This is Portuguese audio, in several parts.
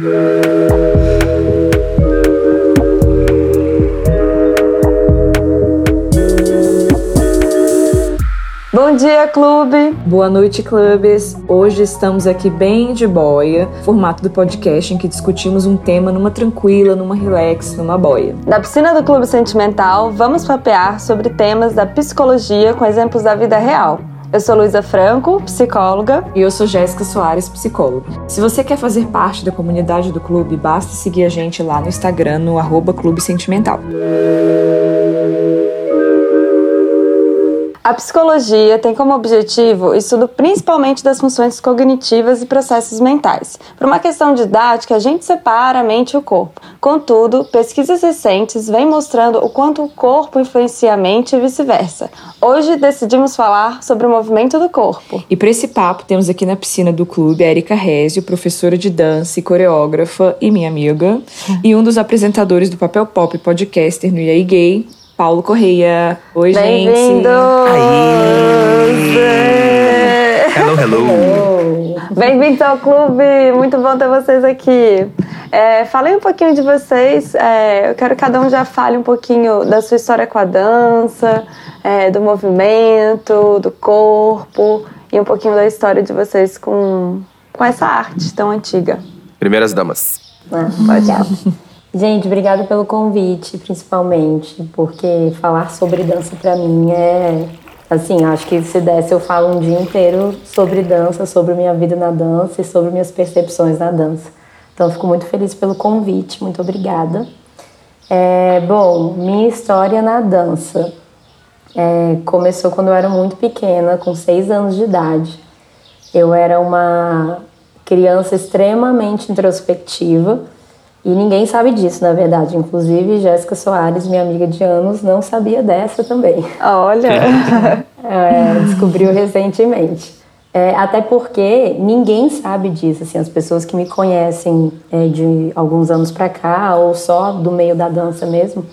Bom dia, clube! Boa noite, clubes! Hoje estamos aqui bem de boia, formato do podcast em que discutimos um tema numa tranquila, numa relax, numa boia. Da piscina do Clube Sentimental, vamos papear sobre temas da psicologia com exemplos da vida real. Eu sou Luísa Franco, psicóloga. E eu sou Jéssica Soares, psicóloga. Se você quer fazer parte da comunidade do clube, basta seguir a gente lá no Instagram, no arroba Clube Sentimental. A psicologia tem como objetivo o estudo principalmente das funções cognitivas e processos mentais. Por uma questão didática, a gente separa a mente e o corpo. Contudo, pesquisas recentes vêm mostrando o quanto o corpo influencia a mente e vice-versa. Hoje decidimos falar sobre o movimento do corpo. E para esse papo, temos aqui na piscina do clube a Erika Rezio, professora de dança e coreógrafa e minha amiga, e um dos apresentadores do Papel Pop podcaster no IAI Gay, Paulo Correia. Oi, gente. Bem-vindo! Hello, hello! Bem-vindos ao clube! Muito bom ter vocês aqui. É, falei um pouquinho de vocês. É, eu quero que cada um já fale um pouquinho da sua história com a dança, é, do movimento, do corpo e um pouquinho da história de vocês com, com essa arte tão antiga. Primeiras damas. Ah, pode. Gente, obrigada pelo convite, principalmente, porque falar sobre dança para mim é assim, acho que se desse eu falo um dia inteiro sobre dança, sobre minha vida na dança e sobre minhas percepções na dança. Então, fico muito feliz pelo convite, muito obrigada. É, bom, minha história na dança é, começou quando eu era muito pequena, com seis anos de idade. Eu era uma criança extremamente introspectiva e ninguém sabe disso, na verdade. Inclusive, Jéssica Soares, minha amiga de anos, não sabia dessa também. Olha! é, descobriu recentemente. É, até porque ninguém sabe disso. Assim, as pessoas que me conhecem é, de alguns anos para cá, ou só do meio da dança mesmo,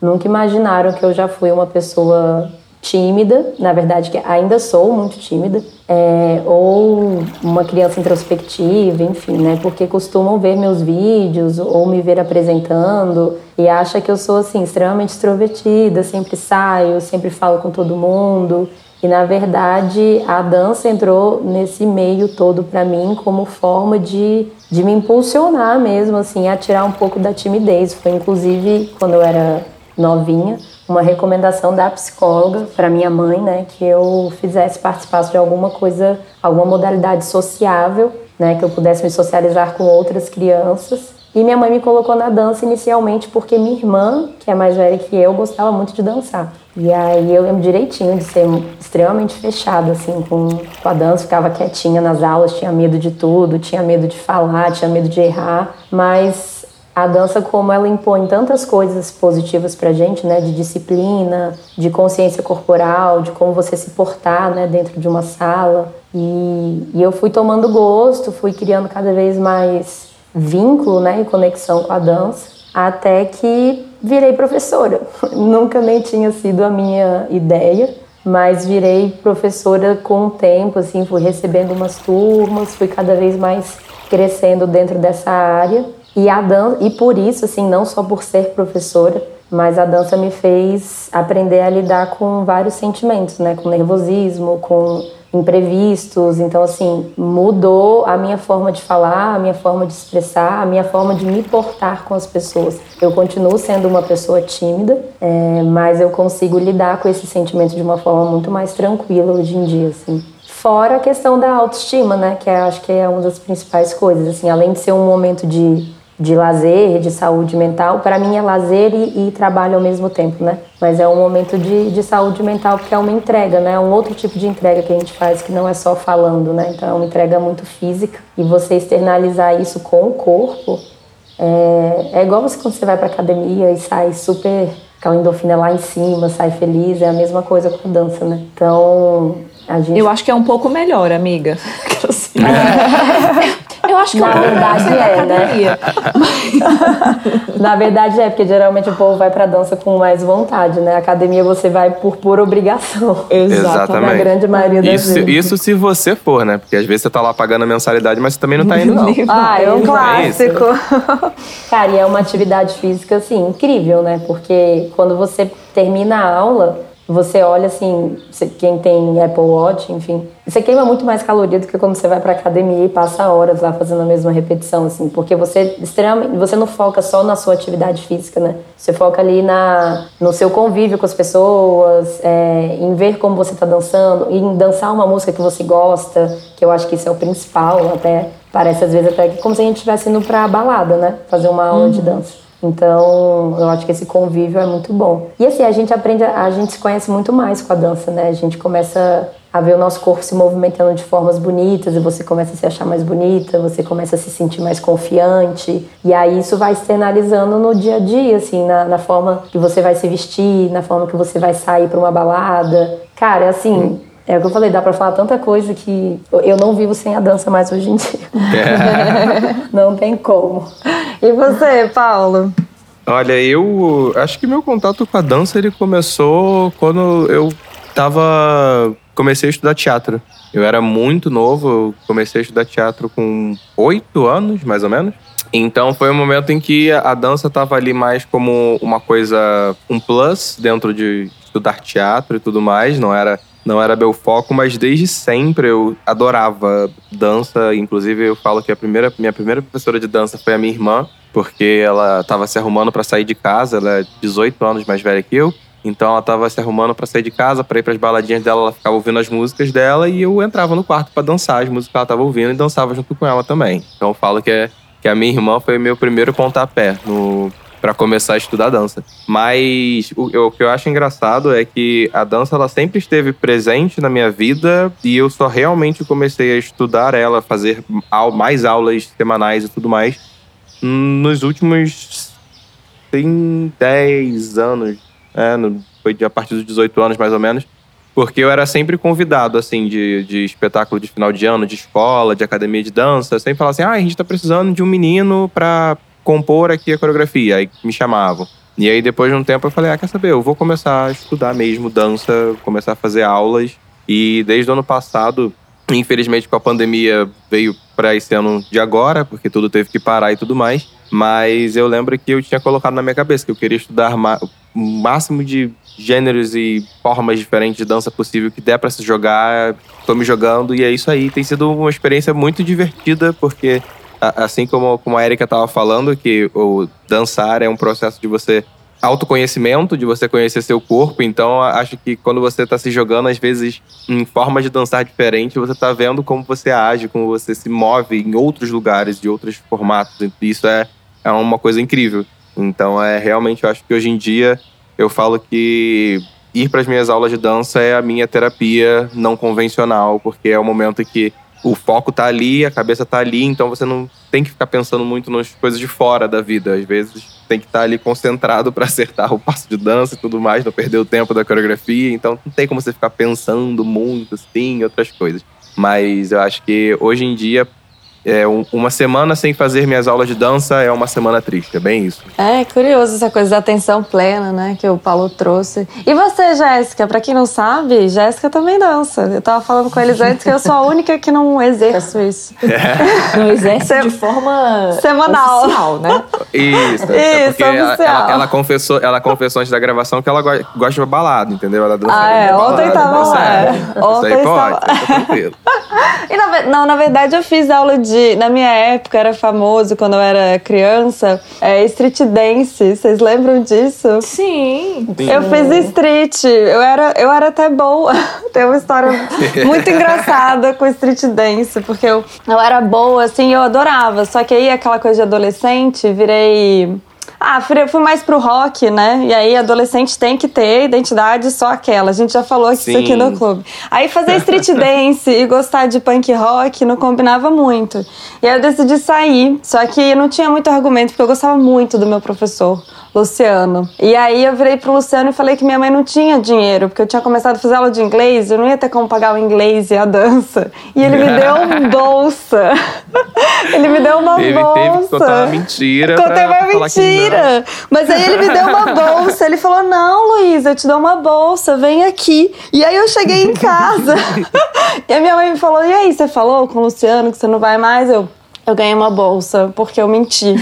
nunca imaginaram que eu já fui uma pessoa tímida, na verdade que ainda sou muito tímida, é, ou uma criança introspectiva, enfim, né? Porque costumam ver meus vídeos ou me ver apresentando e acha que eu sou assim extremamente extrovertida, sempre saio, sempre falo com todo mundo. E na verdade a dança entrou nesse meio todo para mim como forma de, de me impulsionar mesmo, assim, a tirar um pouco da timidez. Foi inclusive quando eu era novinha, uma recomendação da psicóloga para minha mãe, né, que eu fizesse participasse de alguma coisa, alguma modalidade sociável, né, que eu pudesse me socializar com outras crianças. E minha mãe me colocou na dança inicialmente porque minha irmã, que é mais velha que eu, gostava muito de dançar. E aí eu lembro direitinho de ser extremamente fechada assim com, com a dança, ficava quietinha nas aulas, tinha medo de tudo, tinha medo de falar, tinha medo de errar, mas a dança como ela impõe tantas coisas positivas pra gente, né, de disciplina, de consciência corporal, de como você se portar, né, dentro de uma sala. E, e eu fui tomando gosto, fui criando cada vez mais vínculo, né, e conexão com a dança, até que virei professora. Nunca nem tinha sido a minha ideia, mas virei professora com o tempo, assim, fui recebendo umas turmas, fui cada vez mais crescendo dentro dessa área. E a dança, e por isso, assim, não só por ser professora, mas a dança me fez aprender a lidar com vários sentimentos, né? Com nervosismo, com imprevistos. Então, assim, mudou a minha forma de falar, a minha forma de expressar, a minha forma de me portar com as pessoas. Eu continuo sendo uma pessoa tímida, é, mas eu consigo lidar com esse sentimento de uma forma muito mais tranquila hoje em dia, assim. Fora a questão da autoestima, né? Que eu acho que é uma das principais coisas. Assim, além de ser um momento de de lazer, de saúde mental. Para mim é lazer e, e, trabalho ao mesmo tempo, né? Mas é um momento de, de saúde mental porque é uma entrega, né? É um outro tipo de entrega que a gente faz que não é só falando, né? Então é uma entrega muito física e você externalizar isso com o corpo é, é igual você quando você vai para academia e sai super aquela endorfina lá em cima, sai feliz, é a mesma coisa com a dança, né? Então, a gente... Eu acho que é um pouco melhor, amiga. Eu acho que Na eu vou verdade pra é, né? Na verdade é, porque geralmente o povo vai pra dança com mais vontade, né? Academia você vai por pura obrigação. Exatamente. Na grande maioria das Isso, vezes. isso se você for, né? Porque às vezes você tá lá pagando a mensalidade, mas você também não tá indo, não. Ah, é um é clássico. Cara, e é uma atividade física, assim, incrível, né? Porque quando você termina a aula, você olha assim, quem tem Apple Watch, enfim, você queima muito mais caloria do que quando você vai pra academia e passa horas lá fazendo a mesma repetição, assim, porque você extremamente, você não foca só na sua atividade física, né? Você foca ali na, no seu convívio com as pessoas, é, em ver como você tá dançando, em dançar uma música que você gosta, que eu acho que isso é o principal, até parece às vezes até que como se a gente estivesse indo pra balada, né? Fazer uma aula de dança. Então, eu acho que esse convívio é muito bom. E assim, a gente aprende, a, gente se conhece muito mais com a dança, né? A gente começa a ver o nosso corpo se movimentando de formas bonitas e você começa a se achar mais bonita, você começa a se sentir mais confiante. E aí isso vai externalizando no dia a dia, assim, na, na forma que você vai se vestir, na forma que você vai sair para uma balada. Cara, é assim, é o que eu falei, dá pra falar tanta coisa que eu não vivo sem a dança mais hoje em dia. não tem como. E você, Paulo? Olha, eu acho que meu contato com a dança ele começou quando eu tava comecei a estudar teatro. Eu era muito novo, eu comecei a estudar teatro com oito anos, mais ou menos. Então foi um momento em que a dança tava ali mais como uma coisa, um plus dentro de estudar teatro e tudo mais. Não era, não era meu foco, mas desde sempre eu adorava dança. Inclusive eu falo que a primeira, minha primeira professora de dança foi a minha irmã, porque ela estava se arrumando para sair de casa. Ela é 18 anos mais velha que eu. Então ela tava se arrumando pra sair de casa, pra ir pras baladinhas dela, ela ficava ouvindo as músicas dela e eu entrava no quarto pra dançar as músicas que ela tava ouvindo e dançava junto com ela também. Então eu falo que, é, que a minha irmã foi meu primeiro pontapé no para começar a estudar dança. Mas o, o que eu acho engraçado é que a dança ela sempre esteve presente na minha vida e eu só realmente comecei a estudar ela, fazer mais aulas semanais e tudo mais nos últimos tem 10 anos, é, no- foi a partir dos 18 anos mais ou menos, porque eu era sempre convidado, assim, de, de espetáculo de final de ano, de escola, de academia de dança, sempre falava assim, ah, a gente tá precisando de um menino pra compor aqui a coreografia, aí me chamavam. E aí depois de um tempo eu falei, ah, quer saber, eu vou começar a estudar mesmo dança, começar a fazer aulas, e desde o ano passado, infelizmente com a pandemia veio para esse ano de agora, porque tudo teve que parar e tudo mais, mas eu lembro que eu tinha colocado na minha cabeça que eu queria estudar o máximo de gêneros e formas diferentes de dança possível que der para se jogar. Tô me jogando e é isso aí. Tem sido uma experiência muito divertida, porque assim como, como a Erika tava falando, que o dançar é um processo de você autoconhecimento, de você conhecer seu corpo. Então, acho que quando você tá se jogando, às vezes, em formas de dançar diferente, você tá vendo como você age, como você se move em outros lugares, de outros formatos. Isso é, é uma coisa incrível. Então, é realmente, eu acho que hoje em dia, eu falo que ir para as minhas aulas de dança é a minha terapia não convencional, porque é o momento que o foco tá ali, a cabeça tá ali, então você não tem que ficar pensando muito nas coisas de fora da vida. Às vezes tem que estar ali concentrado para acertar o passo de dança e tudo mais, não perder o tempo da coreografia. Então não tem como você ficar pensando muito assim outras coisas. Mas eu acho que hoje em dia é um- uma semana sem fazer minhas aulas de dança é uma semana triste, é bem isso. É curioso essa coisa da atenção plena, né, que o Paulo trouxe. E você, Jéssica? Pra quem não sabe, Jéssica também dança. Eu tava falando com eles antes que eu sou a única que não exerço isso. Não exerce Sem- de forma Semanal. oficial, né? Isso, é Isso, porque ela, ela, ela confessou, ela confessou antes da gravação que ela go- gosta de balada, entendeu? Ela dança Ah, é, ontem balada, tava lá, é. Isso Ontem aí pode, tá tranquilo. E na, não, na verdade eu fiz aula de. Na minha época era famoso, quando eu era criança, é, street dance. Vocês lembram disso? Sim. Eu fiz street, eu era, eu era até boa. Tem uma história muito engraçada com street dance, porque eu, eu era boa, assim, eu adorava. Só que aí aquela coisa de adolescente, virei. Ah, fui fui mais pro rock, né? E aí, adolescente tem que ter identidade só aquela. A gente já falou isso aqui Sim. no clube. Aí, fazer street dance e gostar de punk rock não combinava muito. E aí, eu decidi sair. Só que não tinha muito argumento, porque eu gostava muito do meu professor. Luciano. E aí eu virei pro Luciano e falei que minha mãe não tinha dinheiro, porque eu tinha começado a fazer aula de inglês, eu não ia ter como pagar o inglês e a dança. E ele me deu uma bolsa. ele me deu uma Ele bolsa. teve que contar uma mentira. Contei uma que mentira. Mas aí ele me deu uma bolsa. Ele falou: Não, Luísa, eu te dou uma bolsa, vem aqui. E aí eu cheguei em casa. e a minha mãe me falou: E aí, você falou com o Luciano que você não vai mais? Eu. Eu ganhei uma bolsa porque eu menti.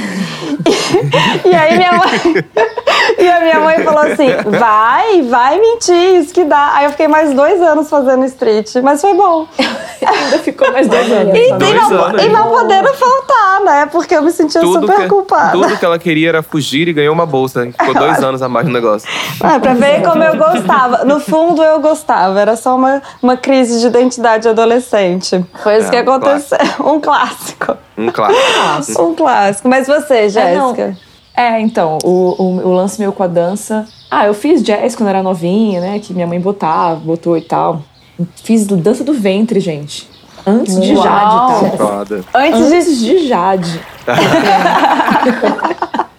E aí minha mãe. e a minha mãe falou assim: vai, vai mentir, isso que dá. Aí eu fiquei mais dois anos fazendo street, mas foi bom. Ainda ficou mais dois anos. E, Dois e não, anos. e não podendo faltar, né? Porque eu me sentia Tudo super que, culpada. tudo que ela queria era fugir e ganhou uma bolsa. Ficou dois anos a mais no negócio. Ah, pra ver como eu gostava. No fundo, eu gostava. Era só uma, uma crise de identidade adolescente. Foi isso É, que aconteceu. Um clássico. Um clássico. Um clássico. Mas você, Jéssica? É, então, o, o, o lance meu com a dança. Ah, eu fiz jazz quando era novinha, né? Que minha mãe botava, botou e tal. Fiz dança do ventre, gente. Antes de Uau. Jade e tal. Foda. Antes de. Antes de Jade.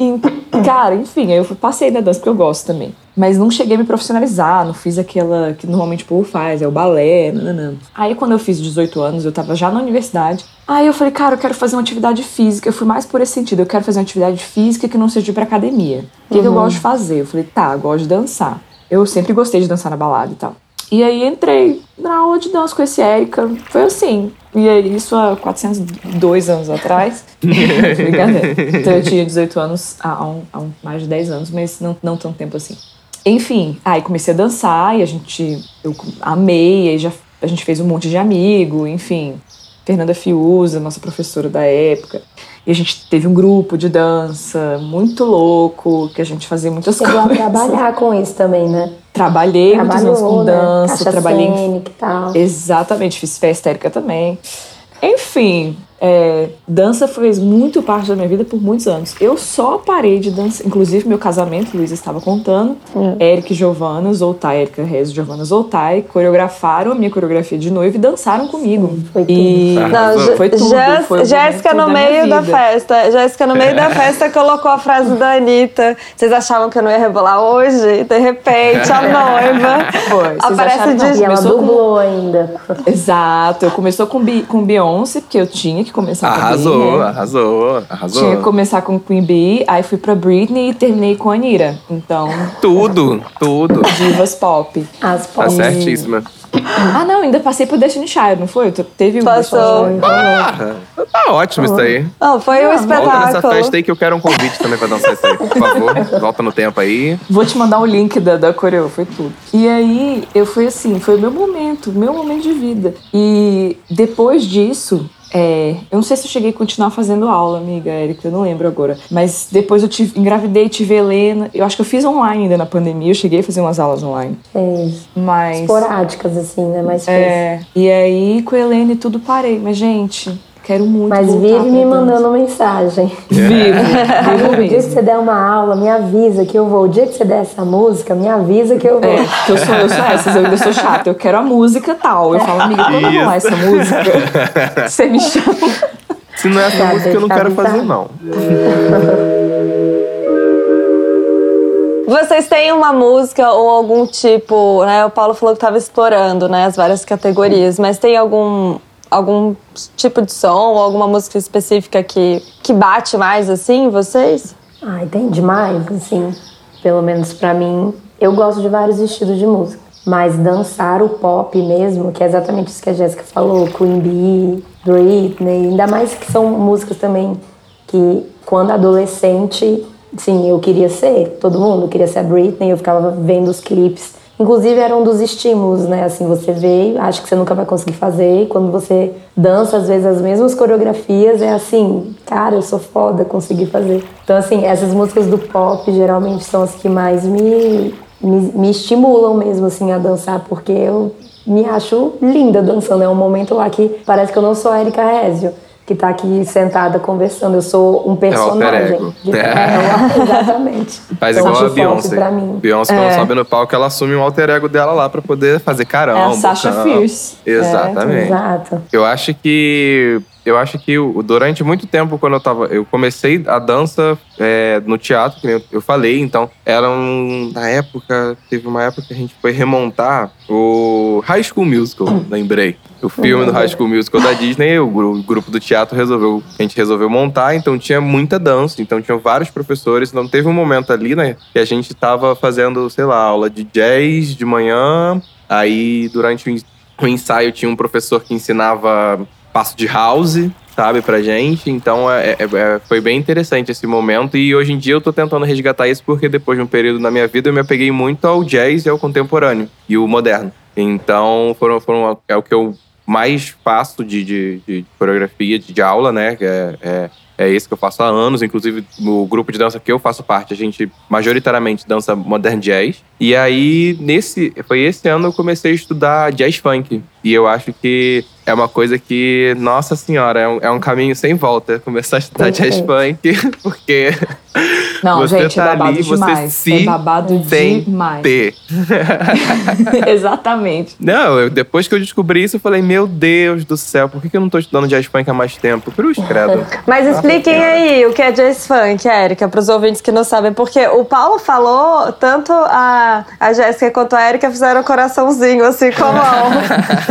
E, cara, enfim, aí eu passei da dança porque eu gosto também. Mas não cheguei a me profissionalizar, não fiz aquela que normalmente o povo faz, é o balé, nananã. Aí quando eu fiz 18 anos, eu tava já na universidade. Aí eu falei, cara, eu quero fazer uma atividade física. Eu fui mais por esse sentido, eu quero fazer uma atividade física que não seja pra academia. O que, que eu gosto de fazer? Eu falei, tá, eu gosto de dançar. Eu sempre gostei de dançar na balada e tal. E aí entrei na aula de dança com esse Érica. Foi assim. E aí, isso há 402 anos atrás. Brincadeira. Então eu tinha 18 anos há, um- há um- mais de 10 anos, mas não, não tanto tempo assim. Enfim, aí comecei a dançar e a gente. Eu amei, aí já, a gente fez um monte de amigo, enfim. Fernanda Fiuza, nossa professora da época. E a gente teve um grupo de dança muito louco, que a gente fazia muitas Chegou a coisas. trabalhar com isso também, né? Trabalhei muitos anos Trabalhou, com né? dança, Caixa trabalhei em cênica e tal. Exatamente, fiz fé histérica também. Enfim, é, dança fez muito parte da minha vida por muitos anos. Eu só parei de dançar, inclusive meu casamento, Luiz estava contando. Eric e Giovanna Zoltai, Erika Rez e Giovanna Zoltai, coreografaram a minha coreografia de noiva e dançaram comigo. foi tudo. E Não, Não, foi tudo. Jés- foi Jéssica no da meio da festa. Jéssica no meio da festa colocou a frase da Anitta. Vocês achavam que eu não ia rebolar hoje? De repente, a noiva Foi, vocês aparece acharam- de. E ela Começou com- dublou ainda. Exato, eu começou com, Bi- com Beyoncé, porque eu tinha que começar com Arrasou, Bee, né? arrasou, arrasou. Tinha que começar com Queen Bee, aí fui pra Britney e terminei com a Anira. Então, Tudo, tudo. divas pop. As Tá pop. certíssima. Ah, não, ainda passei por Destiny Child, não foi? Teve um Passou. Destiny Child. Ah, tá ótimo isso aí. Não, foi um Volta nessa espetáculo. festa aí que eu quero um convite também pra dançar isso aí, por favor. Volta no tempo aí. Vou te mandar o link da, da coreo, foi tudo. E aí, eu fui assim, foi o meu momento, meu momento de vida. E depois disso, é, eu não sei se eu cheguei a continuar fazendo aula, amiga Erika, eu não lembro agora. Mas depois eu tive, engravidei, tive Helena. Eu acho que eu fiz online ainda na pandemia, eu cheguei a fazer umas aulas online. Fez. Mas. Esporádicas, assim, né? Mas fez. É, e aí com a Helene tudo parei. Mas, gente, quero muito. Mas vive me dança. mandando mensagem. Vivo, vivo O dia que você der uma aula, me avisa que eu vou. O dia que você der essa música, me avisa que eu vou. É, que eu sou, eu sou essas, eu ainda sou chata. Eu quero a música tal. Eu falo, amiga, quando rolar essa música, você me chama. Se não é essa Tá, música, eu não tá quero fazer, não. Vocês têm uma música ou algum tipo, né? O Paulo falou que estava explorando, né, as várias categorias, mas tem algum algum tipo de som alguma música específica que que bate mais assim vocês? Ai, tem demais, assim. Pelo menos pra mim, eu gosto de vários estilos de música. Mas dançar o pop mesmo, que é exatamente isso que a Jéssica falou, Queen Bee, Britney, ainda mais que são músicas também que quando adolescente, sim, eu queria ser, todo mundo queria ser a Britney, eu ficava vendo os clipes. Inclusive era um dos estímulos, né? Assim, você vê, acha que você nunca vai conseguir fazer, e quando você dança às vezes as mesmas coreografias, é assim, cara, eu sou foda, consegui fazer. Então assim, essas músicas do pop geralmente são as que mais me me, me estimulam mesmo assim a dançar, porque eu me acho linda dançando. É um momento lá que parece que eu não sou a Erika Rezio. Que tá aqui sentada conversando. Eu sou um personagem. É o de- é. É, exatamente. Faz Então, igual a Beyoncé. Pra mim. Beyoncé, quando sobe no palco, ela assume um alter ego dela lá pra poder fazer caramba. É a Sasha. Fierce. Exatamente. Exato. Eu acho que. Eu acho que o- durante muito tempo, quando eu tava. Eu comecei a dança é, no teatro, que eu- eu falei, então era um. Na época, teve uma época que a gente foi remontar o High School Musical, lembrei. O filme do High School Musical da Disney, o, o grupo do teatro resolveu. A gente resolveu montar, então tinha muita dança, então tinham vários professores. Então teve um momento ali, né, que a gente tava fazendo, sei lá, aula de jazz de manhã. Aí, durante o ensaio, tinha um professor que ensinava passo de house, sabe, pra gente. Então é, é- é- foi bem interessante esse momento. E hoje em dia eu tô tentando resgatar isso porque depois de um período na minha vida eu me apeguei muito ao jazz e ao contemporâneo e o moderno. Então foram, foram é o que eu mais faço de, de, de coreografia, de, de aula, né? É, é, é esse que eu faço há anos. Inclusive, no grupo de dança que eu faço parte, a gente majoritariamente dança modern jazz. E aí, nesse, foi esse ano eu comecei a estudar jazz funk. E eu acho que é uma coisa que, nossa senhora, é um, é um caminho sem volta começar a estudar jazz funk, porque Não, Você gente, tá é babado ali, você demais. se é babado tem demais. ter. Exatamente. Não, eu- depois que eu descobri isso, eu falei, meu Deus do céu, por que que eu não tô estudando jazz funk há mais tempo? Cruz, credo. Mas expliquem aí o que é jazz funk, Érica, para os ouvintes que não sabem, porque o Paulo falou, tanto a, a Jéssica quanto a Érica fizeram coraçãozinho assim com a mão.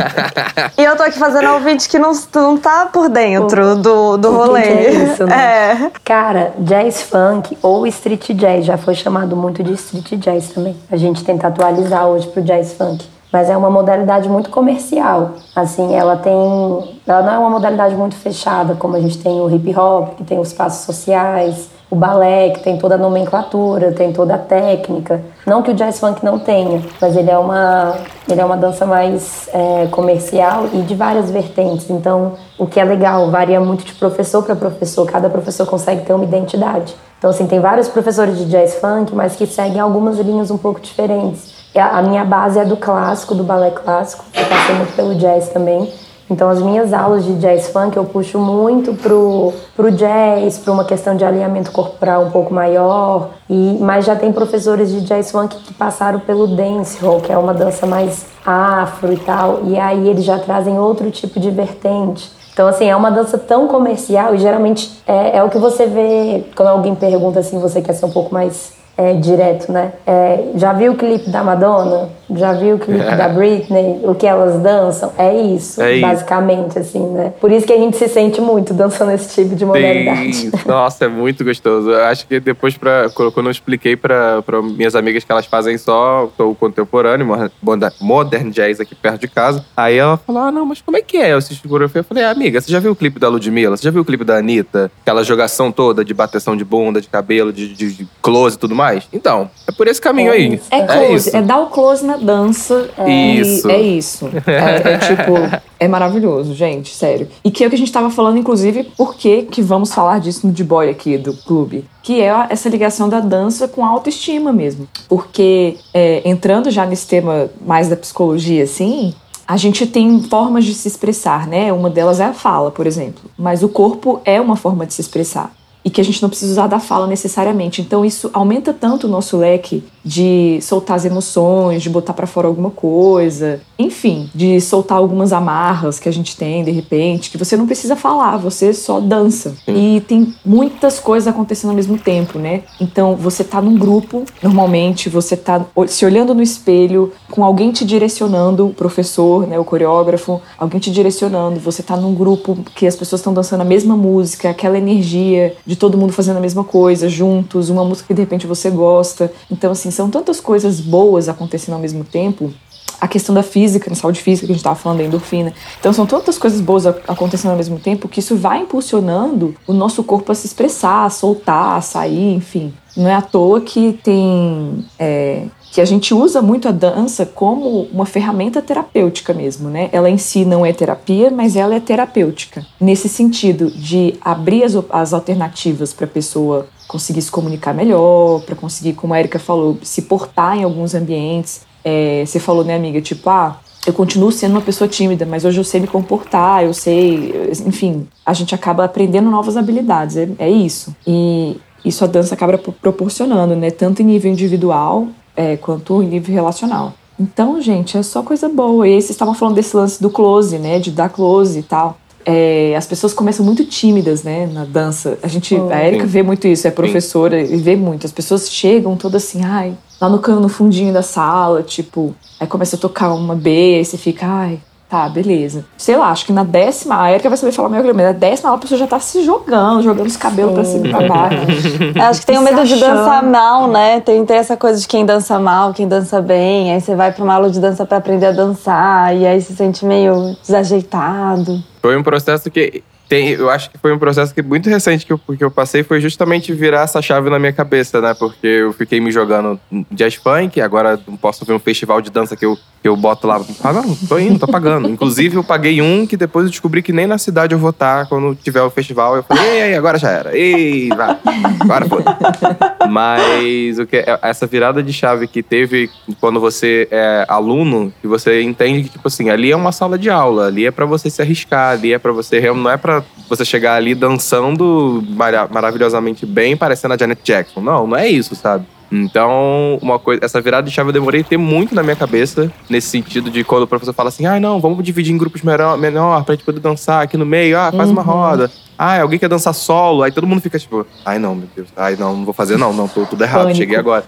e eu tô aqui fazendo ouvinte que não, não tá por dentro do, do rolê. que é isso, né? É. Cara, jazz funk ou street jazz já foi chamado muito de street jazz também. A gente tenta atualizar hoje pro jazz funk. Mas é uma modalidade muito comercial. Assim, ela tem. Ela não é uma modalidade muito fechada, como a gente tem o hip hop, que tem os passos sociais, o balé, que tem toda a nomenclatura, tem toda a técnica. Não que o jazz funk não tenha, mas ele é uma, ele é uma dança mais é, comercial e de várias vertentes. Então, o que é legal, varia muito de professor para professor. Cada professor consegue ter uma identidade. Então, assim, tem vários professores de jazz funk, mas que seguem algumas linhas um pouco diferentes. A a minha base é do clássico, do balé clássico. Eu passei muito pelo jazz também. Então, as minhas aulas de jazz funk eu puxo muito pro, pro jazz, para uma questão de alinhamento corporal um pouco maior. E, mas já tem professores de jazz funk que passaram pelo dancehall, que é uma dança mais afro e tal. E aí eles já trazem outro tipo de vertente. Então, assim, é uma dança tão comercial e geralmente é, é o que você vê quando alguém pergunta assim, você quer ser um pouco mais é, direto, né? É, já viu o clipe da Madonna? Já viu o clipe da Britney? O que elas dançam? É isso, É isso. basicamente, assim, né? Por isso que a gente se sente muito dançando esse tipo de modalidade. Sim. Nossa, é muito gostoso. Eu acho que depois, pra, quando eu expliquei para minhas amigas que elas fazem só o contemporâneo, moder- modern jazz aqui perto de casa, aí ela falou: Ah, não, mas como é que é? Eu assisti coreografia. Eu falei: ah, Amiga, você já viu o clipe da Ludmilla? Você já viu o clipe da Anitta? Aquela jogação toda de bateção de bunda, de cabelo, de, de- de close e tudo mais? Então, é por esse caminho É aí. isso. É close, isso. é, dar o close na dança. Isso. E é isso. É, é tipo, é maravilhoso, gente, sério. E que é o que a gente tava falando, inclusive, por que que vamos falar disso no D-Boy aqui do clube. Que é essa ligação da dança com a autoestima mesmo. Porque, é, entrando já nesse tema mais da psicologia, assim, a gente tem formas de se expressar, né? Uma delas é a fala, por exemplo. Mas o corpo é uma forma de se expressar. E que a gente não precisa usar da fala necessariamente. Então isso aumenta tanto o nosso leque de soltar as emoções, de botar pra fora alguma coisa, enfim, de soltar algumas amarras que a gente tem de repente, que você não precisa falar, você só dança. E tem muitas coisas acontecendo ao mesmo tempo, né? Então você tá num grupo, normalmente você tá se olhando no espelho, com alguém te direcionando, o professor, né, o coreógrafo, alguém te direcionando, você tá num grupo que as pessoas estão dançando a mesma música, aquela energia de todo mundo fazendo a mesma coisa juntos, uma música que de repente você gosta. Então assim, são tantas coisas boas acontecendo ao mesmo tempo a questão da física, da saúde física que a gente estava falando, da endorfina. Então são tantas coisas boas acontecendo ao mesmo tempo que isso vai impulsionando o nosso corpo a se expressar, a soltar, a sair, enfim. Não é à toa que tem. é, que a gente usa muito a dança como uma ferramenta terapêutica mesmo, né? Ela em si não é terapia, mas ela é terapêutica. Nesse sentido de abrir as, as alternativas para a pessoa conseguir se comunicar melhor, para conseguir, como a Erika falou, se portar em alguns ambientes. É, você falou, né, amiga? Tipo, ah, eu continuo sendo uma pessoa tímida, mas hoje eu sei me comportar, eu sei, enfim, a gente acaba aprendendo novas habilidades, é, é isso. E isso a dança acaba proporcionando, né? Tanto em nível individual é, quanto em nível relacional. Então, gente, é só coisa boa. E aí vocês estavam falando desse lance do close, né? De dar close e tal. É, as pessoas começam muito tímidas, né, na dança. A gente, oh, a Erika vê muito isso, é professora sim. e vê muito. As pessoas chegam todas assim, ai, lá no cano, no fundinho da sala, tipo, aí começa a tocar uma B, e você fica, ai, Tá, beleza. Sei lá, acho que na décima, a Erika vai saber falar melhor que eu, mas na décima a pessoa já tá se jogando, jogando os cabelos pra cima e pra baixo. acho que tem o medo de dançar mal, né? Tem, tem essa coisa de quem dança mal, quem dança bem. Aí você vai pra uma aula de dança pra aprender a dançar, e aí se sente meio desajeitado. Foi um processo que tem, eu acho que foi um processo que muito recente que eu, que eu passei foi justamente virar essa chave na minha cabeça, né? Porque eu fiquei me jogando jazz funk, agora não posso ver um festival de dança que eu, que eu boto lá. Ah, não, tô indo, tô pagando. Inclusive, eu paguei um que depois eu descobri que nem na cidade eu vou estar quando tiver o festival. Eu falei, ei, ei agora já era. Ei, vai. Agora foi. Mas o que, é, essa virada de chave que teve quando você é aluno, que você entende que, tipo assim, ali é uma sala de aula, ali é para você se arriscar, ali é para você. Não é pra você chegar ali dançando maravilhosamente bem, parecendo a Janet Jackson. Não, não é isso, sabe? Então, uma coisa, essa virada de chave eu demorei a ter muito na minha cabeça, nesse sentido de quando o professor fala assim: ah, não, vamos dividir em grupos menor, menor pra gente poder dançar aqui no meio, ah, faz uhum. uma roda. Ah, alguém quer dançar solo, aí todo mundo fica tipo, ai não, meu Deus, ai não, não vou fazer não, não, tô tudo errado, Pânico. cheguei agora.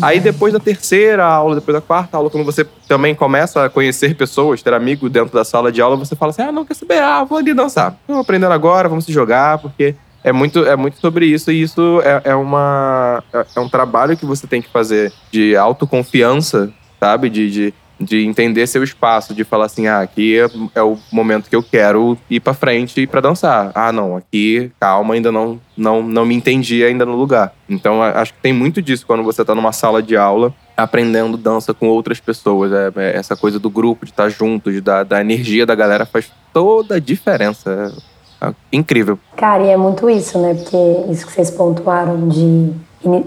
Aí depois da terceira aula, depois da quarta aula, quando você também começa a conhecer pessoas, ter amigos dentro da sala de aula, você fala assim: ah, não quer saber, ah, vou ali dançar. Estou aprendendo agora, vamos se jogar, porque é muito, é muito sobre isso, e isso é, é, uma, é, é um trabalho que você tem que fazer de autoconfiança, sabe? De, de, de entender seu espaço, de falar assim, ah, aqui é, é o momento que eu quero ir para frente e para dançar. Ah, não, aqui, calma, ainda não, não, não me entendi ainda no lugar. Então, acho que tem muito disso quando você tá numa sala de aula aprendendo dança com outras pessoas. É, é essa coisa do grupo, de estar tá junto, de, da, da energia da galera faz toda a diferença. É incrível. Cara, e é muito isso, né? Porque isso que vocês pontuaram de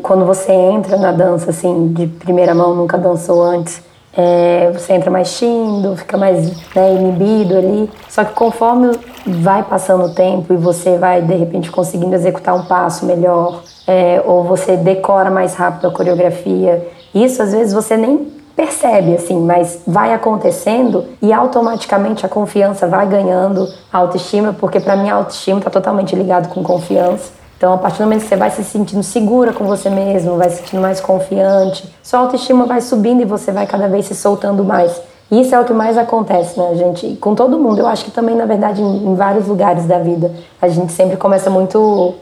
quando você entra na dança assim de primeira mão, nunca dançou antes, é, você entra mais tímido, fica mais né, inibido ali. Só que conforme vai passando o tempo e você vai de repente conseguindo executar um passo melhor, é, ou você decora mais rápido a coreografia, isso às vezes você nem percebe assim, mas vai acontecendo e automaticamente a confiança vai ganhando a autoestima, porque para mim a autoestima está totalmente ligado com confiança. Então, a partir do momento que você vai se sentindo segura com você mesmo, vai se sentindo mais confiante, sua autoestima vai subindo e você vai cada vez se soltando mais. Isso é o que mais acontece, né, gente? Com todo mundo. Eu acho que também, na verdade, em, em vários lugares da vida, a gente sempre começa muito,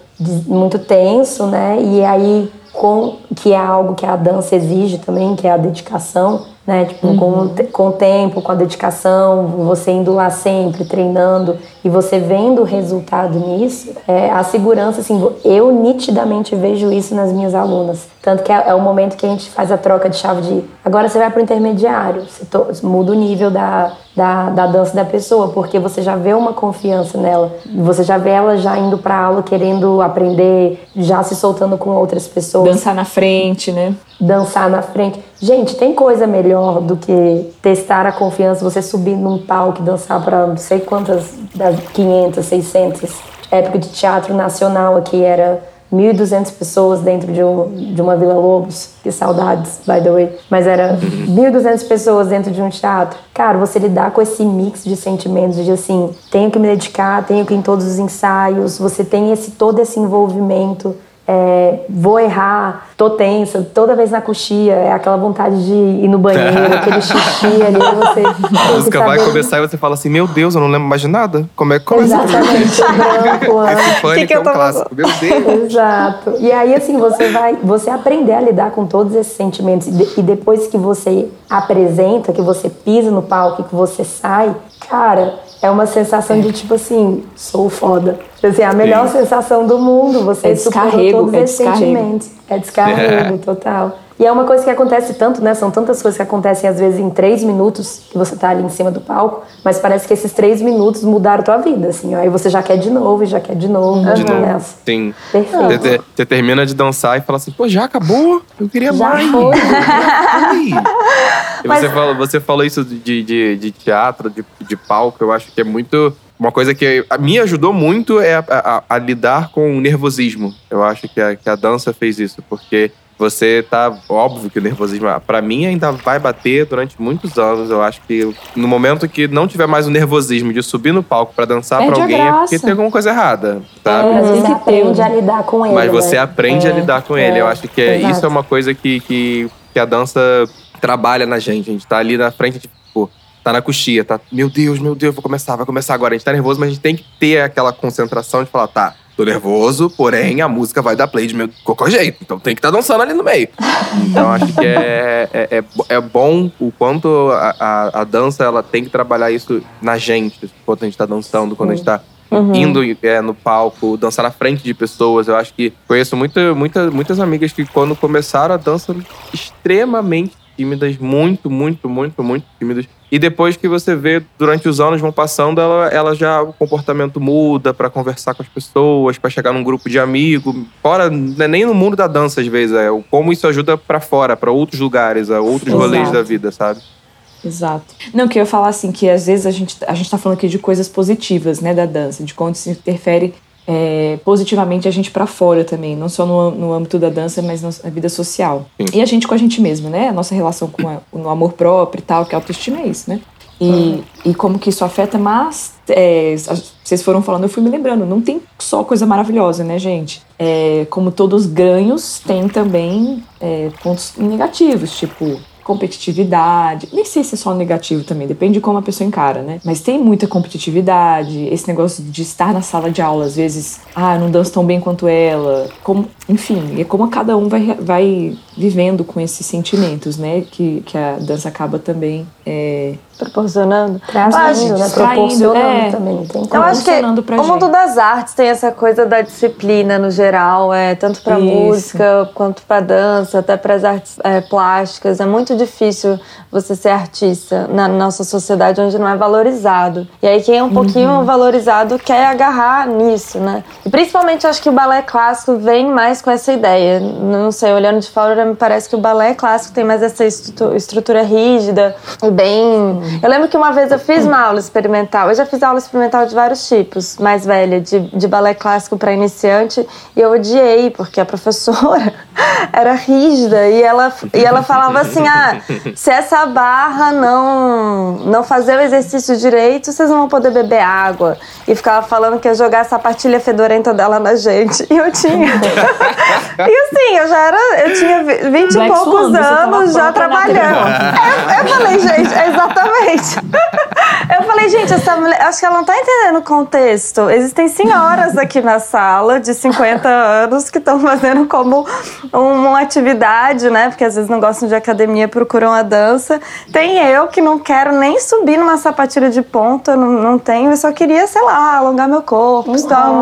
muito tenso, né? E aí, com, que é algo que a dança exige também, que é a dedicação né? Tipo, uhum. com, com o tempo, com a dedicação, você indo lá sempre, treinando e você vendo o resultado nisso, é, a segurança, assim, eu nitidamente vejo isso nas minhas alunas. Tanto que é, é o momento que a gente faz a troca de chave de agora você vai para o intermediário, você to, muda o nível da, da, da dança da pessoa, porque você já vê uma confiança nela, você já vê ela já indo para aula querendo aprender, já se soltando com outras pessoas. Dançar na frente, né? Dançar na frente. Gente, tem coisa melhor do que testar a confiança, você subir num palco e dançar para não sei quantas, das 500, 600. Época de teatro nacional aqui era 1.200 pessoas dentro de, um, de uma Vila Lobos. Que saudades, by the way. Mas era 1.200 pessoas dentro de um teatro. Cara, você lidar com esse mix de sentimentos de assim, tenho que me dedicar, tenho que ir em todos os ensaios, você tem esse todo esse envolvimento é, vou errar, tô tensa, toda vez na coxia, é aquela vontade de ir no banheiro, aquele xixi ali, você... A música vai começar e você fala assim, meu Deus, eu não lembro mais de nada. Como é que começa? Exatamente, branco, Esse pânico que é um clássico, meu Deus. Exato. E aí, assim, você vai você aprender a lidar com todos esses sentimentos e depois que você apresenta, que você pisa no palco, que você sai, cara, é uma sensação de tipo assim, sou foda. Assim, é a melhor Sim. sensação do mundo. Você é superou todos é esses sentimentos. É descarrego, total. E é uma coisa que acontece tanto, né? São tantas coisas que acontecem às vezes em três minutos que você tá ali em cima do palco, mas parece que esses três minutos mudaram a tua vida, assim. Aí você já quer de novo e já quer de novo. De né? novo. Sim. Perfeito. Você, te- você termina de dançar e fala assim, pô, já acabou? Eu queria Já mais. foi. E você, falou, você falou isso de, de, de teatro, de, de palco, eu acho que é muito. Uma coisa que a- me ajudou muito é a, a- a lidar com o nervosismo. Eu acho que a, que a dança fez isso, porque você tá. Óbvio que o nervosismo, ah, pra mim, ainda vai bater durante muitos anos. Eu acho que no momento que não tiver mais o nervosismo de subir no palco pra dançar Perde pra a alguém, é porque tem alguma coisa errada, sabe? Mas Tem você que ter, aprende né? a lidar com ele. Mas você né? aprende a É, lidar com ele. é, Eu acho que é- isso é uma coisa que, que, que a dança trabalha na gente. A gente tá ali na frente, tipo, tá na coxia, tá? Meu Deus, meu Deus, vou começar, vai começar agora. A gente tá nervoso, mas a gente tem que ter aquela concentração de falar, tá, tô nervoso, porém a música vai dar play de meu, qualquer jeito. Então tem que estar dançando ali no meio. Então acho que é, é, é, é bom o quanto a, a, a dança ela tem que trabalhar isso na gente, quando a gente tá dançando, quando a gente tá indo é, no palco, dançar na frente de pessoas. Eu acho que conheço muita, muita, muitas amigas que quando começaram a dança extremamente tímidas, muito, muito, muito, muito tímidas. E depois que você vê, durante os anos vão passando, ela, ela já o comportamento muda pra conversar com as pessoas, pra chegar num grupo de amigos. Fora, não é nem no mundo da dança às vezes, é como isso ajuda pra fora, pra outros lugares, a outros Exato. rolês da vida, sabe? Exato. Não, que eu ia falar assim, que às vezes a gente, a gente tá falando aqui de coisas positivas, né, da dança, de quando se interfere é, positivamente a gente pra fora também, não só no, no âmbito da dança, mas na na vida social. Sim. E a gente com a gente mesmo, né, a nossa relação com a- o amor próprio e tal, que a autoestima é isso, né? E, e como que isso afeta, mas é, vocês foram falando, eu fui me lembrando, não tem só coisa maravilhosa, né, gente? É, como todos ganhos, tem também é, pontos negativos, tipo competitividade. Nem sei se é só negativo também, depende de como a pessoa encara, né? Mas tem muita competitividade, esse negócio de estar na sala de aula, às vezes, ah, não danço tão bem quanto ela. Como, enfim, é como cada um vai, vai vivendo com esses sentimentos, né? Que, que a dança acaba também é, Proporcionando. Trazendo, Acho- né? Proporcionando é. também. Tem Eu acho que o mundo das artes tem essa coisa da disciplina no geral, é tanto para música quanto para dança, até para as artes é, plásticas. É muito difícil você ser artista na nossa sociedade onde não é valorizado. E aí quem é um pouquinho valorizado quer agarrar nisso, né? E principalmente acho que o balé clássico vem mais com essa ideia. Não sei, olhando de fora me parece que o balé clássico tem mais essa estrutu- estrutura rígida e bem. Eu lembro que uma vez eu fiz uma aula experimental. Eu já fiz aula experimental de vários tipos, mais velha, de, de balé clássico para iniciante, e eu odiei, porque a professora era rígida e ela, e ela falava assim: ah, se essa barra não, não fazer o exercício direito, vocês não vão poder beber água. E ficava falando que ia jogar a sapatilha fedorenta dela na gente. E eu tinha. e assim, eu já era. Eu tinha vi- vinte e Black poucos Swan, anos já trabalhando. É, eu falei, gente, exatamente. Eu falei, gente, essa mulher, acho que ela não tá entendendo o contexto. Existem senhoras aqui na sala de 50 anos que estão fazendo como um- uma atividade, né? Porque às vezes não gostam de academia, procuram a dança. Tem eu que não quero nem subir numa sapatilha de ponta, não, não tenho, eu só queria, sei lá, alongar meu corpo, Um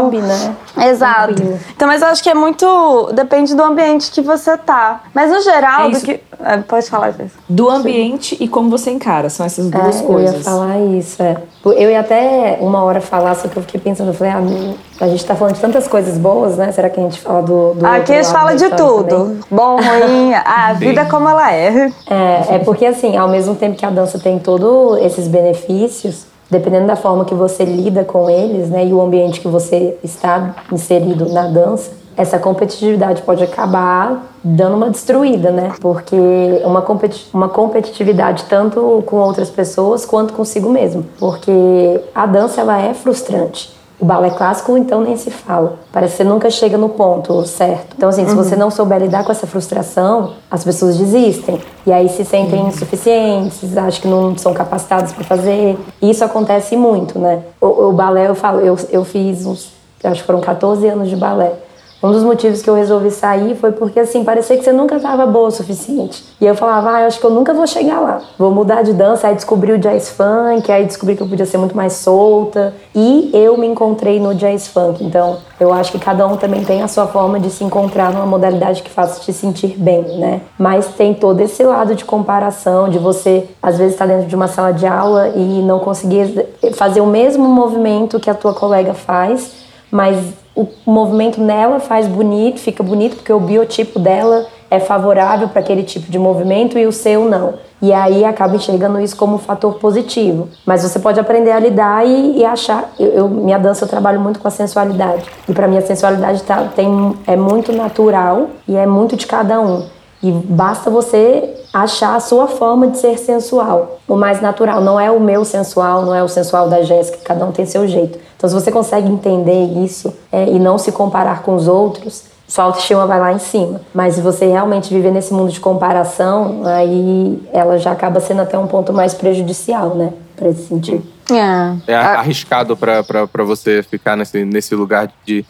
hobby, né? Exato. Então, mas eu acho que é muito. Depende do ambiente que você tá. Mas no geral, É do que. é, pode falar, Jéssica. do ambiente e como você encara. São essas duas É, coisas. Eu ia falar isso, é. Eu ia até uma hora falar, só que eu fiquei pensando, eu falei, ah, a gente tá falando de tantas coisas boas, né? Será que a gente fala do. do Aqui a gente fala de história também? tudo. Bom, ruim, a vida como ela é. É, é porque assim, ao mesmo tempo que a dança tem todos esses benefícios, dependendo da forma que você lida com eles, né, e o ambiente que você está inserido na dança, essa competitividade pode acabar dando uma destruída, né? Porque uma, competi uma competitividade tanto com outras pessoas quanto consigo mesmo. Porque a dança ela é frustrante. O balé clássico, então, nem se fala. Parece que você nunca chega no ponto certo. Então, assim, se você não souber lidar com essa frustração, as pessoas desistem. E aí se sentem insuficientes, acham que não são capacitadas para fazer. E isso acontece muito, né? O, o balé, eu falo, eu, eu fiz uns, acho que foram 14 anos de balé. Um dos motivos que eu resolvi sair foi porque, assim, parecia que você nunca estava boa o suficiente. E eu falava, ah, eu acho que eu nunca vou chegar lá. Vou mudar de dança, aí descobri o jazz funk, aí descobri que eu podia ser muito mais solta. E eu me encontrei no jazz funk. Então, eu acho que cada um também tem a sua forma de se encontrar numa modalidade que faça te sentir bem, né? Mas tem todo esse lado de comparação, de você, às vezes, estar tá dentro de uma sala de aula e não conseguir fazer o mesmo movimento que a tua colega faz, mas o movimento nela faz bonito, fica bonito porque o biotipo dela é favorável para aquele tipo de movimento e o seu não. E aí acaba enxergando isso como um fator positivo. Mas você pode aprender a lidar e, e achar. Eu, eu, minha dança eu trabalho muito com a sensualidade. E para mim a sensualidade tá, tem, é muito natural e é muito de cada um. E basta você achar a sua forma de ser sensual, o mais natural. Não é o meu sensual, não é o sensual da Jéssica, cada um tem seu jeito. Então, se você consegue entender isso é, e não se comparar com os outros, sua autoestima vai lá em cima. Mas se você realmente viver nesse mundo de comparação, aí ela já acaba sendo até um ponto mais prejudicial, né? Pra esse sentido. É, é arriscado para você ficar nesse, nesse lugar de,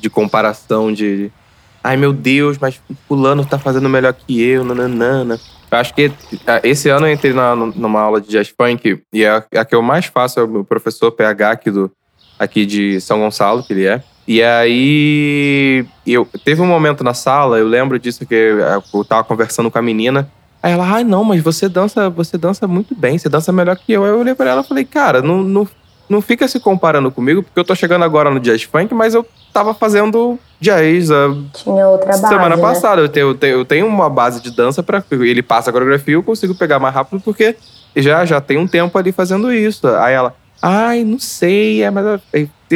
de comparação, de ai meu Deus, mas fulano tá fazendo melhor que eu, nananana. Eu acho que é, esse ano eu entrei na, numa aula de jazz funk e a, a que eu mais faço é o professor PH aqui, do, aqui de São Gonçalo, que ele é. E aí, eu teve um momento na sala, eu lembro disso que eu tava conversando com a menina. Aí ela, ai ah, não, mas você dança, você dança muito bem, você dança melhor que eu. Aí eu olhei pra ela e falei, cara, não, não, não fica se comparando comigo, porque eu tô chegando agora no jazz funk, mas eu tava fazendo jazz. A Tinha outra base. Semana né? passada. Eu, tenho, eu, tenho, eu tenho uma base de dança para Ele passa a coreografia eu consigo pegar mais rápido porque já, já tem um tempo ali fazendo isso. Aí ela, ai, não sei, é, mas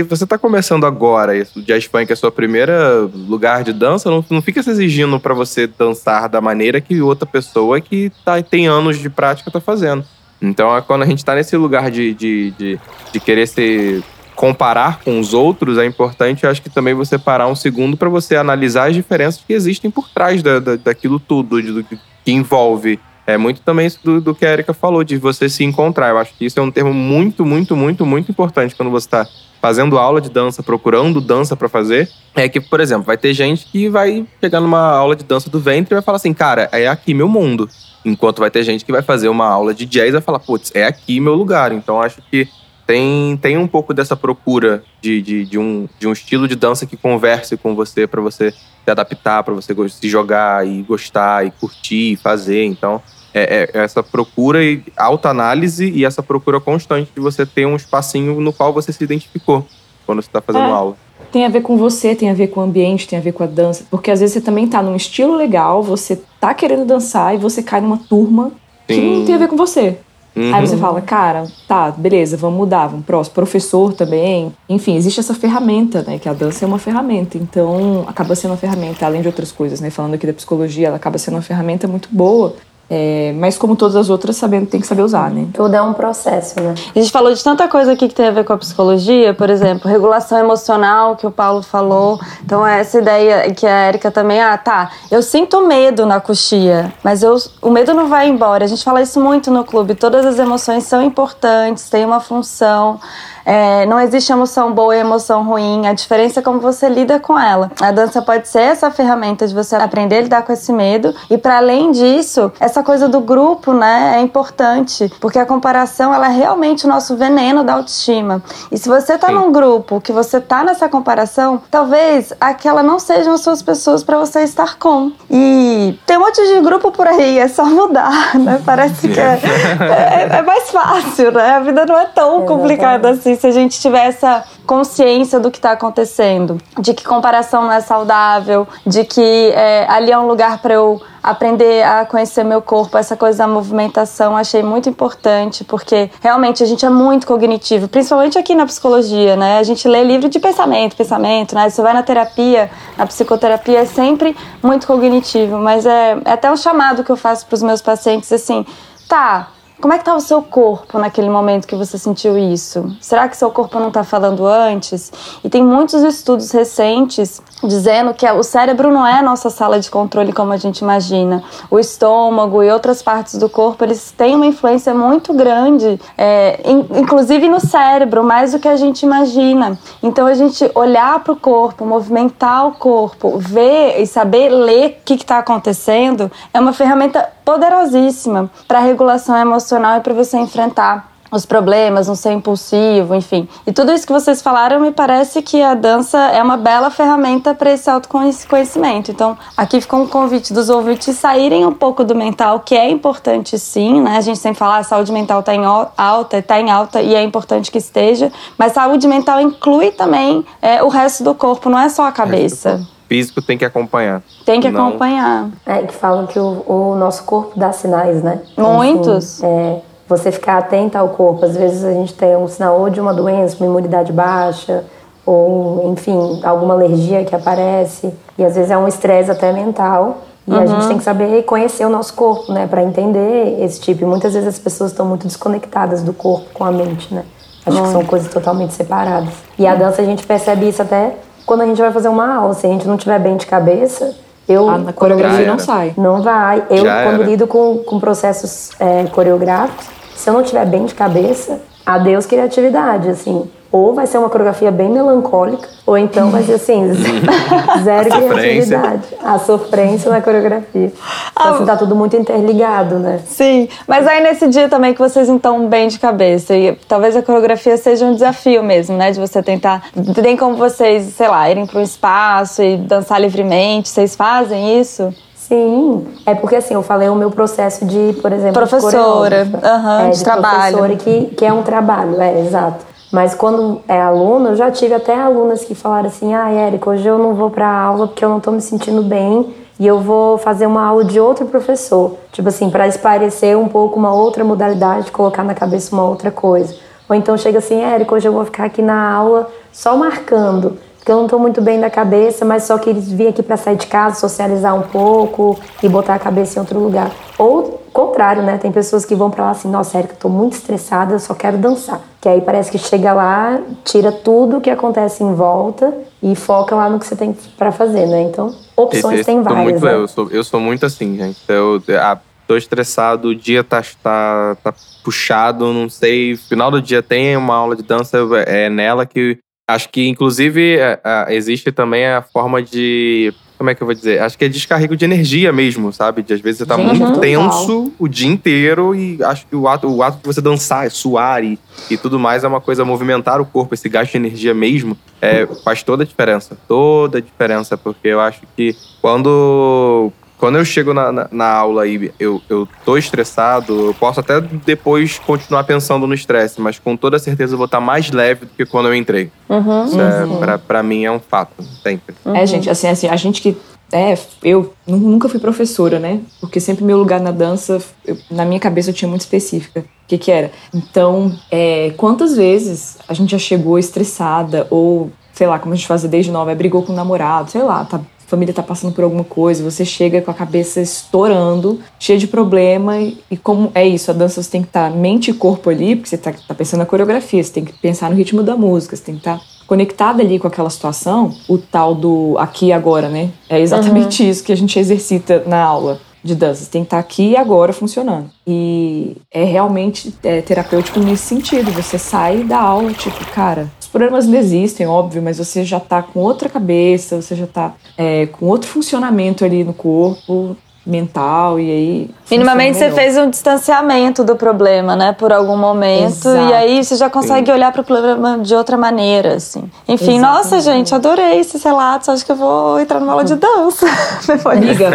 você tá começando agora, o jazz funk é seu primeiro lugar de dança, não, não fica se exigindo para você dançar da maneira que outra pessoa que tá, tem anos de prática tá fazendo. Então, é quando a gente tá nesse lugar de, de, de, de querer ser comparar com os outros, é importante, acho que também você parar um segundo para você analisar as diferenças que existem por trás da, da, daquilo tudo, do, do, que envolve. É muito também isso do, do que a Erika falou, de você se encontrar. Eu acho que isso é um termo muito, muito, muito, muito importante quando você está fazendo aula de dança, procurando dança para fazer. É que, por exemplo, vai ter gente que vai chegar numa aula de dança do ventre e vai falar assim, cara, é aqui meu mundo. Enquanto vai ter gente que vai fazer uma aula de jazz e vai falar, putz, é aqui meu lugar. Então acho que tem, tem um pouco dessa procura de, de, de, um, de um estilo de dança que converse com você para você se adaptar, para você se jogar e gostar e curtir e fazer. Então, é, é essa procura e autoanálise e essa procura constante de você ter um espacinho no qual você se identificou quando você está fazendo é. aula. Tem a ver com você, tem a ver com o ambiente, tem a ver com a dança. Porque às vezes você também tá num estilo legal, você tá querendo dançar e você cai numa turma Sim. que não tem a ver com você. Uhum. Aí você fala, cara, tá, beleza, vamos mudar, vamos próximo. Professor também. Enfim, existe essa ferramenta, né? Que a dança é uma ferramenta. Então, acaba sendo uma ferramenta, além de outras coisas, né? Falando aqui da psicologia, ela acaba sendo uma ferramenta muito boa é, mas como todas as outras, sabendo tem que saber usar, né? Tudo é um processo, né? A gente falou de tanta coisa aqui que tem a ver com a psicologia, por exemplo, regulação emocional, que o Paulo falou. Então, é essa ideia que a Erika também, ah, tá, eu sinto medo na coxia, mas eu, o medo não vai embora. A gente fala isso muito no clube, todas as emoções são importantes, têm uma função. É, não existe emoção boa e emoção ruim. A diferença é como você lida com ela. A dança pode ser essa ferramenta de você aprender a lidar com esse medo. E para além disso, essa coisa do grupo, né, é importante, porque a comparação ela é realmente o nosso veneno da autoestima. E se você tá Sim. num grupo que você tá nessa comparação, talvez aquela não sejam as suas pessoas para você estar com. E tem um monte de grupo por aí, é só mudar, né? Parece que é, é, é mais fácil, né? A vida não é tão complicada assim se a gente tiver essa consciência do que está acontecendo, de que comparação não é saudável, de que é, ali é um lugar para eu aprender a conhecer meu corpo, essa coisa da movimentação, achei muito importante, porque realmente a gente é muito cognitivo, principalmente aqui na psicologia, né? A gente lê livro de pensamento, pensamento, né? Você vai na terapia, na psicoterapia, é sempre muito cognitivo, mas é, é até um chamado que eu faço para os meus pacientes assim, tá Como é que tá o seu corpo naquele momento que você sentiu isso? Será que seu corpo não está falando antes? E tem muitos estudos recentes dizendo que o cérebro não é a nossa sala de controle como a gente imagina. O estômago e outras partes do corpo eles têm uma influência muito grande, é, in, inclusive no cérebro, mais do que a gente imagina. Então a gente olhar para o corpo, movimentar o corpo, ver e saber ler o que está acontecendo é uma ferramenta poderosíssima para regulação emocional e para você enfrentar os problemas, não ser impulsivo, enfim. E tudo isso que vocês falaram, me parece que a dança é uma bela ferramenta para esse autoconhecimento. Então, aqui fica um convite dos ouvintes saírem um pouco do mental, que é importante sim, né? A gente sempre fala, a ah, saúde mental está em alta, está em alta e é importante que esteja, mas saúde mental inclui também é, o resto do corpo, não é só a cabeça físico tem que acompanhar. Tem que não... acompanhar. É que falam que o, o, nosso corpo dá sinais, né? Muitos. Assim, é, você ficar atenta ao corpo. Às vezes a gente tem um sinal ou de uma doença, uma imunidade baixa, ou, enfim, alguma alergia que aparece. E às vezes é um estresse até mental. E uhum. a gente tem que saber conhecer o nosso corpo, né, para entender esse tipo. E muitas vezes as pessoas estão muito desconectadas do corpo com a mente, né? Acho uhum. que são coisas totalmente separadas. E a dança a gente percebe isso até quando a gente vai fazer uma aula. Se a gente não tiver bem de cabeça, eu, ah, na coreografia não sai. Não vai. Eu, Já quando era. lido com, com processos é, coreográficos, se eu não tiver bem de cabeça, adeus criatividade, assim. Ou vai ser uma coreografia bem melancólica, ou então vai ser assim, zero a criatividade. A sofrência na coreografia. Então, assim, tá tudo muito interligado, né? Sim, mas aí nesse dia também que vocês não estão bem de cabeça, e talvez a coreografia seja um desafio mesmo, né? De você tentar. Tem como vocês, sei lá, irem para um espaço e dançar livremente? Vocês fazem isso? Sim, é porque assim, eu falei o meu processo de, por exemplo, professora, de, uhum, é, de, de trabalho. Professora que, que é um trabalho, é, exato. Mas quando é aluna, eu já tive até alunas que falaram assim: ah, Érica, hoje eu não vou para aula porque eu não estou me sentindo bem e eu vou fazer uma aula de outro professor. Tipo assim, para esparecer um pouco uma outra modalidade, colocar na cabeça uma outra coisa. Ou então chega assim: Érica, hoje eu vou ficar aqui na aula só marcando porque eu não estou muito bem da cabeça, mas só queria vir aqui para sair de casa, socializar um pouco e botar a cabeça em outro lugar. Ou contrário, né? Tem pessoas que vão para lá assim, nossa, Érica, eu tô muito estressada, eu só quero dançar. Que aí parece que chega lá, tira tudo o que acontece em volta e foca lá no que você tem para fazer, né? Então, opções esse, tem várias. Muito, né? eu, sou, eu sou muito assim, gente. Eu, eu tô estressado, o dia tá, tá, tá puxado, não sei. Final do dia tem uma aula de dança, é nela que Acho que, inclusive, é, é, existe também a forma de. Como é que eu vou dizer? Acho que é descarrego de energia mesmo, sabe? De às vezes você tá Sim, muito tenso o dia inteiro e acho que o ato, o ato de você dançar, suar e, e tudo mais é uma coisa, movimentar o corpo, esse gasto de energia mesmo, é, faz toda a diferença. Toda a diferença, porque eu acho que quando quando eu chego na, na, na, aula e eu, eu tô estressado, eu posso até depois continuar pensando no estresse, mas com toda certeza eu vou estar mais leve do que quando eu entrei. Uhum, Isso é, uhum. pra, pra mim é um fato, sempre. Uhum. É, gente, assim, assim, a gente que. É, eu nunca fui professora, né? Porque sempre meu lugar na dança, eu, na minha cabeça eu tinha muito específica. O que que era? Então, é, quantas vezes a gente já chegou estressada ou sei lá, como a gente fazia desde nova, é, brigou com o namorado, sei lá, tá família está passando por alguma coisa, você chega com a cabeça estourando, cheia de problema, e, e como é isso, a dança você tem que estar tá mente e corpo ali, porque você está tá pensando na coreografia, você tem que pensar no ritmo da música, você tem que estar tá conectada ali com aquela situação, o tal do aqui e agora, né? É exatamente uhum. isso que a gente exercita na aula de dança. Você tem que estar tá aqui e agora funcionando. E é realmente é, terapêutico nesse sentido. Você sai da aula, tipo, cara, problemas não existem, óbvio, mas você já tá com outra cabeça, você já tá é, com outro funcionamento ali no corpo, mental e aí. Minimamente você fez um distanciamento do problema, né? Por algum momento. Exato. E aí você já consegue olhar para o problema de outra maneira, assim. Enfim, Exatamente. nossa, gente, adorei esses relatos. Acho que eu vou entrar numa aula de dança. Amiga,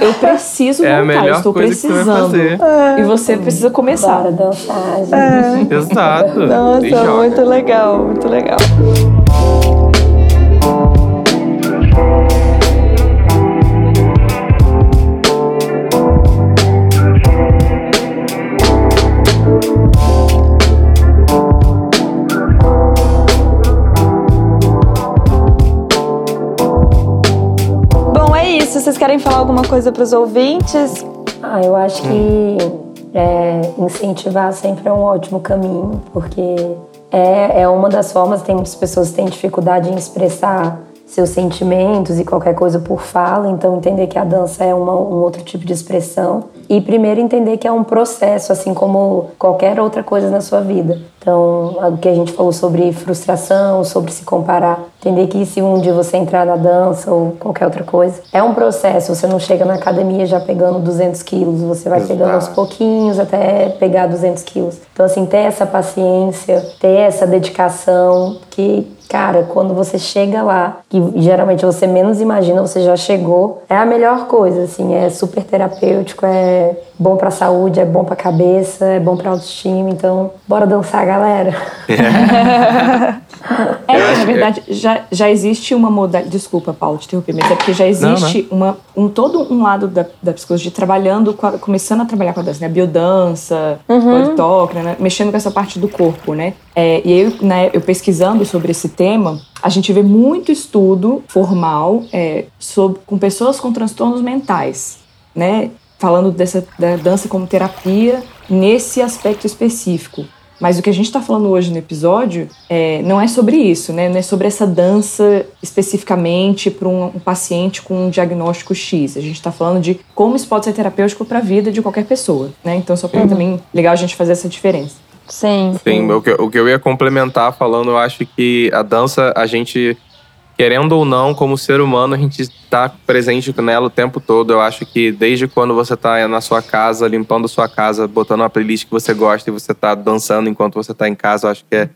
eu preciso é voltar. Eu estou precisando. Você é. E você precisa começar. Bora dançar, gente. É. Exato. Nossa, muito legal, muito legal. Querem falar alguma coisa para os ouvintes? Ah, eu acho que é, incentivar sempre é um ótimo caminho, porque é, é uma das formas, tem muitas pessoas que têm dificuldade em expressar seus sentimentos e qualquer coisa por fala, então entender que a dança é uma, um outro tipo de expressão e primeiro entender que é um processo, assim como qualquer outra coisa na sua vida. Então, o que a gente falou sobre frustração, sobre se comparar, entender que se um dia você entrar na dança ou qualquer outra coisa, é um processo. Você não chega na academia já pegando 200 quilos, você vai pegando aos pouquinhos até pegar 200 quilos. Então, assim, ter essa paciência, ter essa dedicação, que Cara, quando você chega lá, que geralmente você menos imagina, você já chegou, é a melhor coisa, assim, é super terapêutico, é bom pra saúde, é bom pra cabeça, é bom pra autoestima, então bora dançar, galera. É, na verdade, já, já existe uma modalidade. Desculpa, Paulo, te interromper, mas é porque já existe não, não. Uma, um todo um lado da, da psicologia trabalhando, a, começando a trabalhar com a dança, né? Biodança, uhum. talk, né? Mexendo com essa parte do corpo, né? É, e eu, né, eu pesquisando sobre esse tema, a gente vê muito estudo formal é, sobre, com pessoas com transtornos mentais, né? Falando dessa da dança como terapia nesse aspecto específico. Mas o que a gente está falando hoje no episódio é, não é sobre isso, né? Não é sobre essa dança especificamente para um, um, paciente com um diagnóstico X. A gente está falando de como isso pode ser terapêutico para a vida de qualquer pessoa, né? Então, só para uhum. também legal a gente fazer essa diferença. Sim. Sim, o que, o que eu ia complementar falando, eu acho que a dança, a gente querendo ou não, como ser humano, a gente está presente nela o tempo todo. Eu acho que desde quando você está na sua casa, limpando sua casa, botando uma playlist que você gosta e você está dançando enquanto você está em casa, eu acho que é,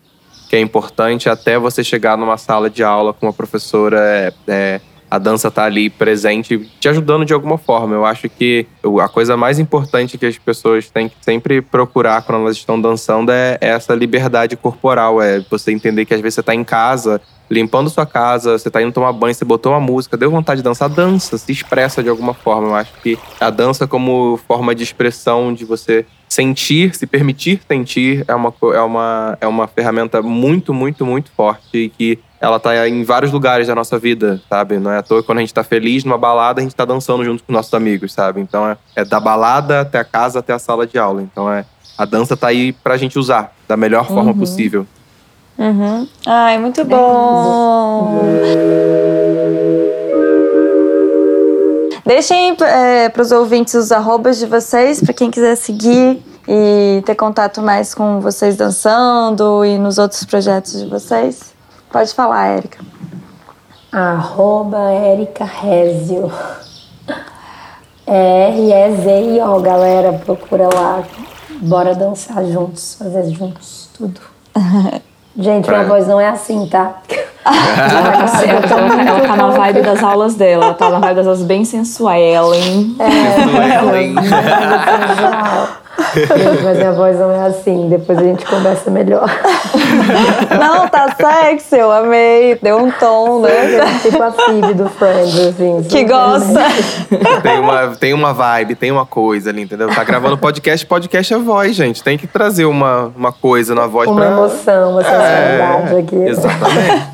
que é importante até você chegar numa sala de aula com uma professora. É, é, a dança está ali presente, te ajudando de alguma forma. Eu acho que a coisa mais importante que as pessoas têm que sempre procurar quando elas estão dançando é essa liberdade corporal. É você entender que às vezes você está em casa limpando sua casa, você tá indo tomar banho, você botou uma música, deu vontade de dançar, dança, se expressa de alguma forma. Eu acho que a dança como forma de expressão de você sentir, se permitir sentir, é uma, é uma, é uma ferramenta muito, muito, muito forte e que ela tá em vários lugares da nossa vida, sabe? Não é à toa que quando a gente tá feliz numa balada, a gente tá dançando junto com nossos amigos, sabe? Então é, é da balada até a casa, até a sala de aula. Então é a dança tá aí pra gente usar da melhor forma uhum. possível. Uhum. Ai, muito bom! Deixem é, para os ouvintes os arrobas de vocês, para quem quiser seguir e ter contato mais com vocês dançando e nos outros projetos de vocês. Pode falar, Érica. Arroba Érica Rezio. R-E-Z-I-O, galera. Procura lá. Bora dançar juntos, fazer juntos, tudo. Gente, pra... minha voz não é assim, tá? ela tá na vibe das aulas dela, ela tá na vibe das aulas bem sensual, hein? É, mas minha voz não é assim, depois a gente conversa melhor. Não, tá sexy, eu amei. Deu um tom, né? tipo a Phoebe do Friends, assim. Que gosta. Tem uma, tem uma vibe, tem uma coisa ali, entendeu? Tá gravando podcast, podcast é voz, gente. Tem que trazer uma, uma coisa na voz uma pra... emoção, uma sensualidade é, aqui. Exatamente.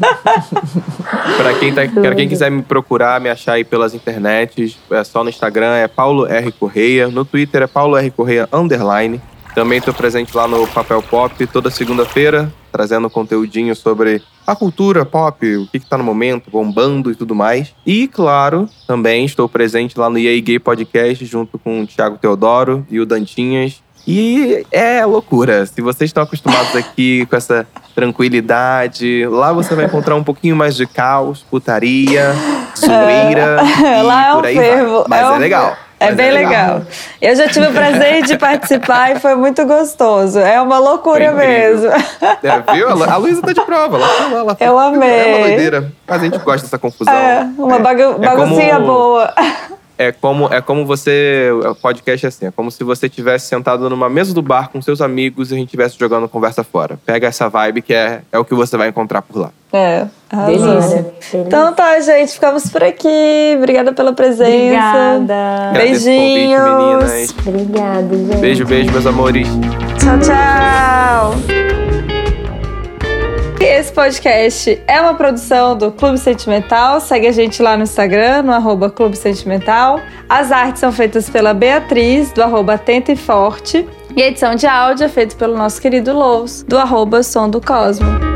pra, quem tá, pra quem quiser me procurar, me achar aí pelas internets, é só no Instagram, é Paulo R. Correia. No Twitter é Paulo R. Correia Underline. Também estou presente lá no Papel Pop toda segunda-feira, trazendo conteúdinho sobre a cultura pop, o que está no momento, bombando e tudo mais. E, claro, também estou presente lá no EA Gay Podcast, junto com o Thiago Teodoro e o Dantinhas. E é loucura. Se vocês estão acostumados aqui com essa tranquilidade, lá você vai encontrar um pouquinho mais de caos, putaria, zoeira. lá e é aí fervo. vai. Mas é, é legal. É bem é legal. legal. Eu já tive o prazer de participar e foi muito gostoso. É uma loucura mesmo. É, viu? A Luísa tá de prova. Ela ela Eu amei. É uma doideira. Mas a gente gosta dessa confusão. É, uma é, baguncinha como... boa é como, é como você. O podcast é assim: é como se você tivesse sentado numa mesa do bar com seus amigos e a gente estivesse jogando conversa fora. Pega essa vibe que é, é o que você vai encontrar por lá. É, delícia. Então tá, gente, ficamos por aqui. Obrigada pela presença. Obrigada. Beijinhos. Convite, Obrigada, gente. Beijo, beijo, meus amores. Tchau, tchau. Esse podcast é uma produção do Clube Sentimental. Segue a gente lá no Instagram, no arroba Clube Sentimental. As artes são feitas pela Beatriz, do arroba Atenta e Forte. E a edição de áudio é feita pelo nosso querido Lous, do arroba Som do Cosmo.